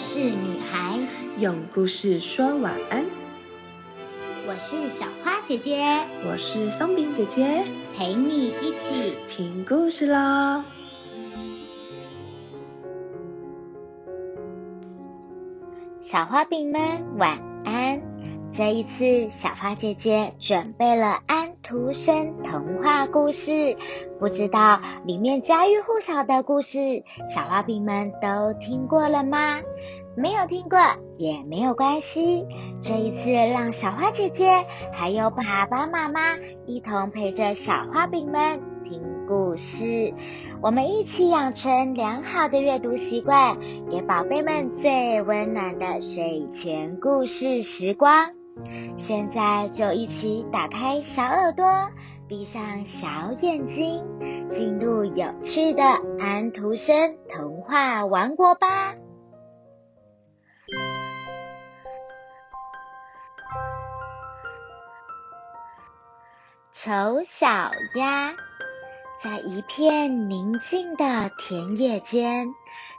事女孩，用故事说晚安。我是小花姐姐，我是松饼姐姐，陪你一起听故事喽。小花饼们晚安。这一次，小花姐姐准备了安徒生童话故事，不知道里面家喻户晓的故事，小花饼们都听过了吗？没有听过也没有关系，这一次让小花姐姐还有爸爸妈妈一同陪着小花饼们听故事，我们一起养成良好的阅读习惯，给宝贝们最温暖的睡前故事时光。现在就一起打开小耳朵，闭上小眼睛，进入有趣的安徒生童话王国吧。丑小鸭在一片宁静的田野间，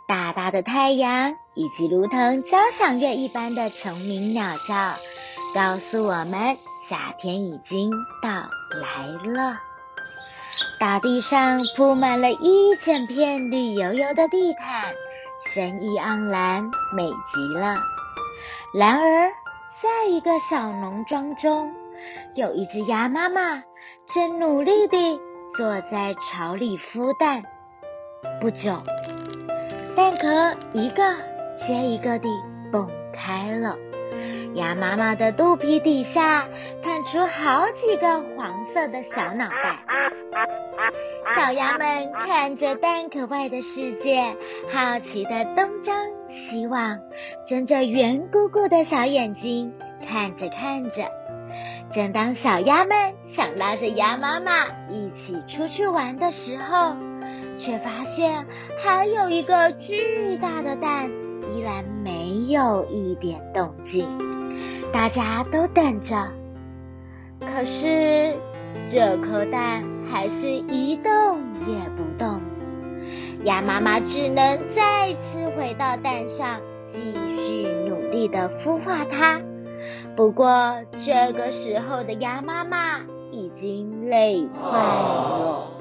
大大的太阳以及如同交响乐一般的虫鸣鸟叫。告诉我们，夏天已经到来了。大地上铺满了一整片绿油油的地毯，生意盎然，美极了。然而，在一个小农庄中，有一只鸭妈妈正努力地坐在巢里孵蛋。不久，蛋壳一个接一个地蹦开了。鸭妈妈的肚皮底下探出好几个黄色的小脑袋，小鸭们看着蛋壳外的世界，好奇的东张西望，睁着圆鼓鼓的小眼睛看着看着。正当小鸭们想拉着鸭妈妈一起出去玩的时候，却发现还有一个巨大的蛋依然没有一点动静。大家都等着，可是这颗蛋还是一动也不动。鸭妈妈只能再次回到蛋上，继续努力的孵化它。不过这个时候的鸭妈妈已经累坏了。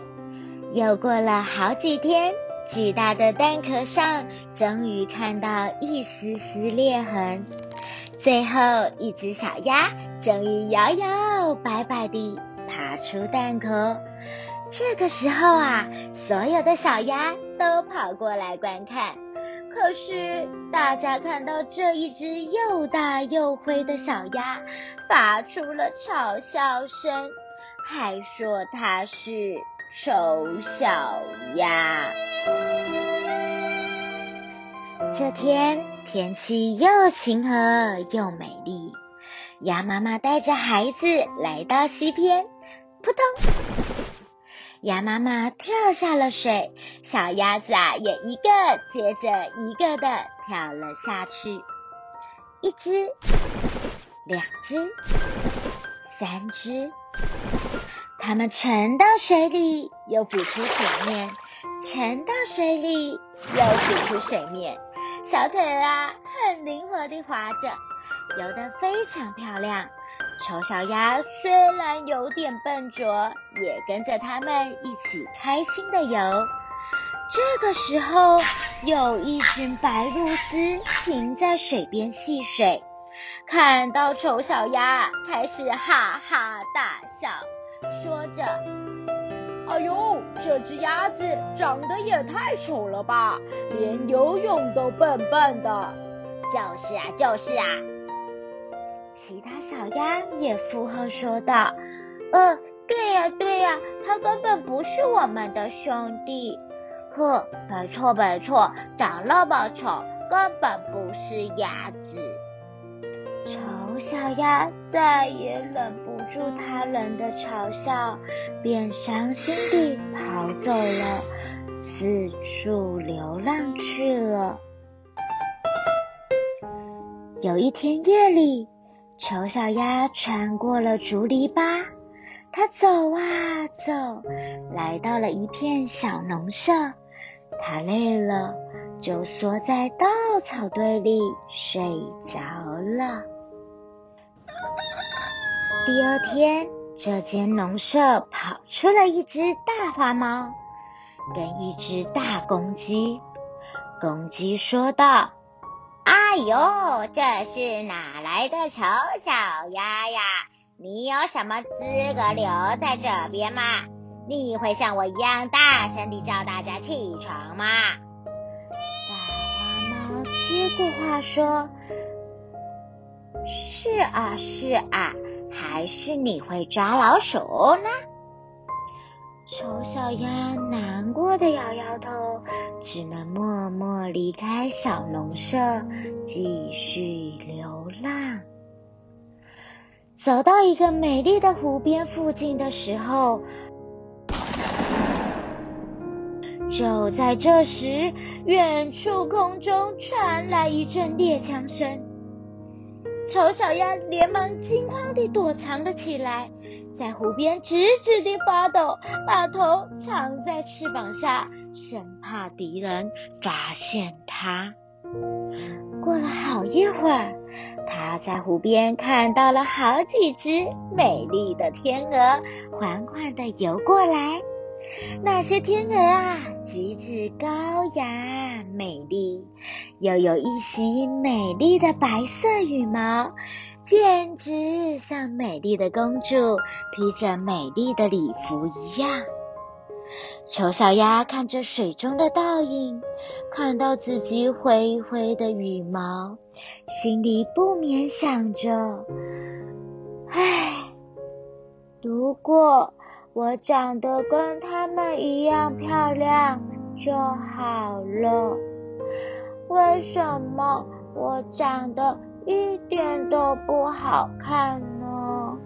又过了好几天，巨大的蛋壳上终于看到一丝丝裂痕。最后一只小鸭终于摇摇摆摆地爬出蛋壳。这个时候啊，所有的小鸭都跑过来观看。可是大家看到这一只又大又灰的小鸭，发出了嘲笑声，还说它是丑小鸭。这天。天气又晴和又美丽，鸭妈妈带着孩子来到溪边，扑通，鸭妈妈跳下了水，小鸭子啊也一个接着一个的跳了下去，一只，两只，三只，它们沉到水里，又浮出水面，沉到水里，又浮出水面。小腿啊，很灵活地划着，游得非常漂亮。丑小鸭虽然有点笨拙，也跟着他们一起开心地游。这个时候，有一群白鹭鸶停在水边戏水，看到丑小鸭，开始哈哈大笑，说着：“哎呦！”这只鸭子长得也太丑了吧，连游泳都笨笨的。就是啊，就是啊。其他小鸭也附和说道：“呃，对呀，对呀，它根本不是我们的兄弟。呵，没错，没错，长那么丑，根本不是鸭子。”小鸭再也忍不住他人的嘲笑，便伤心地跑走了，四处流浪去了。有一天夜里，丑小鸭穿过了竹篱笆，它走啊走，来到了一片小农舍。它累了，就缩在稻草堆里睡着了。第二天，这间农舍跑出了一只大花猫，跟一只大公鸡。公鸡说道：“哎呦，这是哪来的丑小鸭呀？你有什么资格留在这边吗？你会像我一样大声地叫大家起床吗？”大花猫接过话说：“是啊，是啊。”还是你会抓老鼠呢？丑小鸭难过的摇摇头，只能默默离开小农舍，继续流浪。走到一个美丽的湖边附近的时候，就在这时，远处空中传来一阵猎枪声。丑小鸭连忙惊慌地躲藏了起来，在湖边直直地发抖，把头藏在翅膀下，生怕敌人发现它。过了好一会儿，它在湖边看到了好几只美丽的天鹅，缓缓地游过来。那些天鹅啊，举止高雅美丽，又有一袭美丽的白色羽毛，简直像美丽的公主披着美丽的礼服一样。丑小鸭看着水中的倒影，看到自己灰灰的羽毛，心里不免想着：唉，如果……我长得跟他们一样漂亮就好了。为什么我长得一点都不好看呢？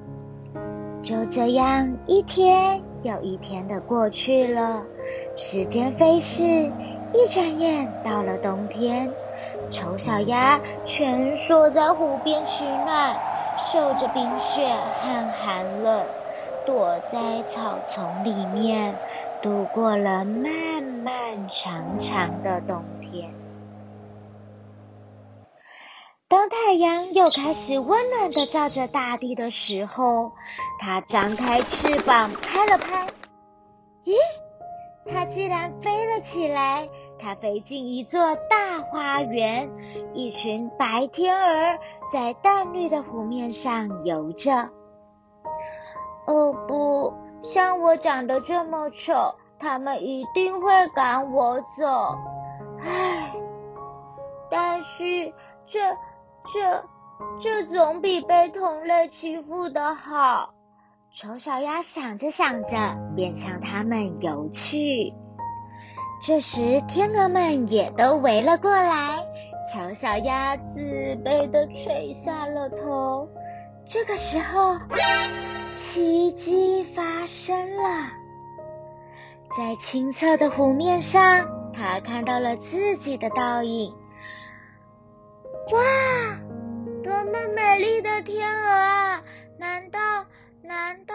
就这样一天又一天的过去了，时间飞逝，一转眼到了冬天，丑小鸭蜷缩在湖边取暖，受着冰雪和寒冷。躲在草丛里面，度过了漫漫长长的冬天。当太阳又开始温暖的照着大地的时候，它张开翅膀拍了拍，咦，它竟然飞了起来！它飞进一座大花园，一群白天鹅在淡绿的湖面上游着。哦不，像我长得这么丑，他们一定会赶我走。唉，但是这这这总比被同类欺负的好。丑小鸭想着想着，便向他们游去。这时，天鹅们也都围了过来。丑小鸭自卑的垂下了头。这个时候。奇迹发生了，在清澈的湖面上，他看到了自己的倒影。哇，多么美丽的天鹅啊！难道难道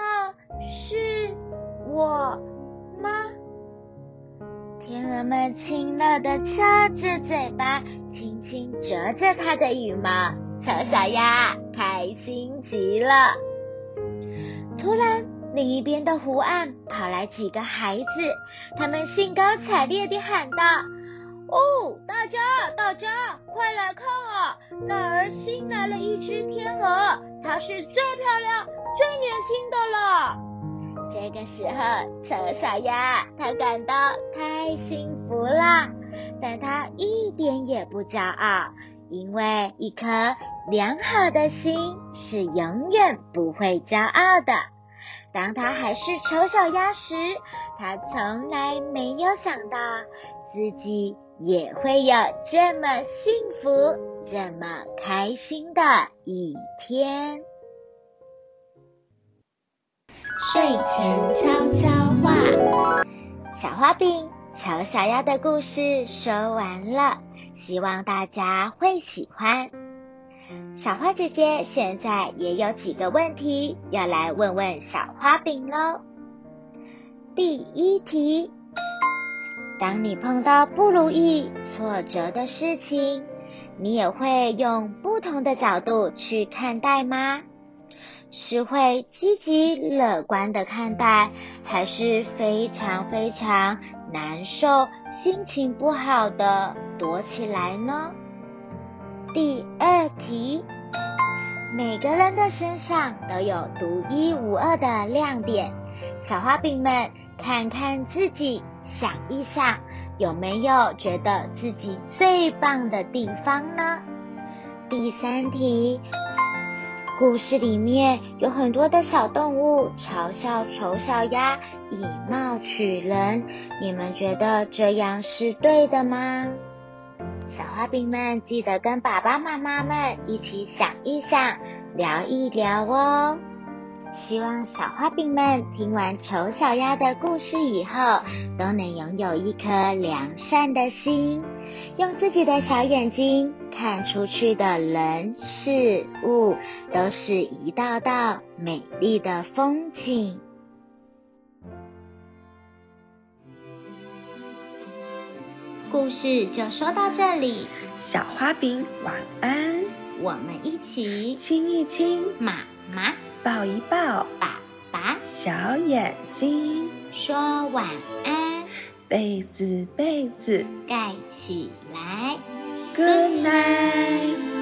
是我吗？天鹅们亲热的翘着嘴巴，轻轻啄着它的羽毛，丑小鸭开心极了。突然，另一边的湖岸跑来几个孩子，他们兴高采烈地喊道：“哦，大家，大家，快来看啊！那儿新来了一只天鹅，它是最漂亮、最年轻的了。”这个时候，丑小鸭它感到太幸福了，但它一点也不骄傲，因为一颗良好的心是永远不会骄傲的。当他还是丑小鸭时，他从来没有想到自己也会有这么幸福、这么开心的一天。睡前悄悄话，小花饼，丑小鸭的故事说完了，希望大家会喜欢。小花姐姐现在也有几个问题要来问问小花饼喽。第一题，当你碰到不如意、挫折的事情，你也会用不同的角度去看待吗？是会积极乐观的看待，还是非常非常难受、心情不好的躲起来呢？第二题，每个人的身上都有独一无二的亮点，小花饼们，看看自己，想一想，有没有觉得自己最棒的地方呢？第三题。故事里面有很多的小动物嘲笑丑小鸭以貌取人，你们觉得这样是对的吗？小花饼们记得跟爸爸妈妈们一起想一想，聊一聊哦。希望小花饼们听完丑小鸭的故事以后，都能拥有一颗良善的心，用自己的小眼睛看出去的人事物，都是一道道美丽的风景。故事就说到这里，小花饼晚安，我们一起亲一亲妈妈。抱一抱爸爸，小眼睛说晚安，被子被子盖起来，Good night。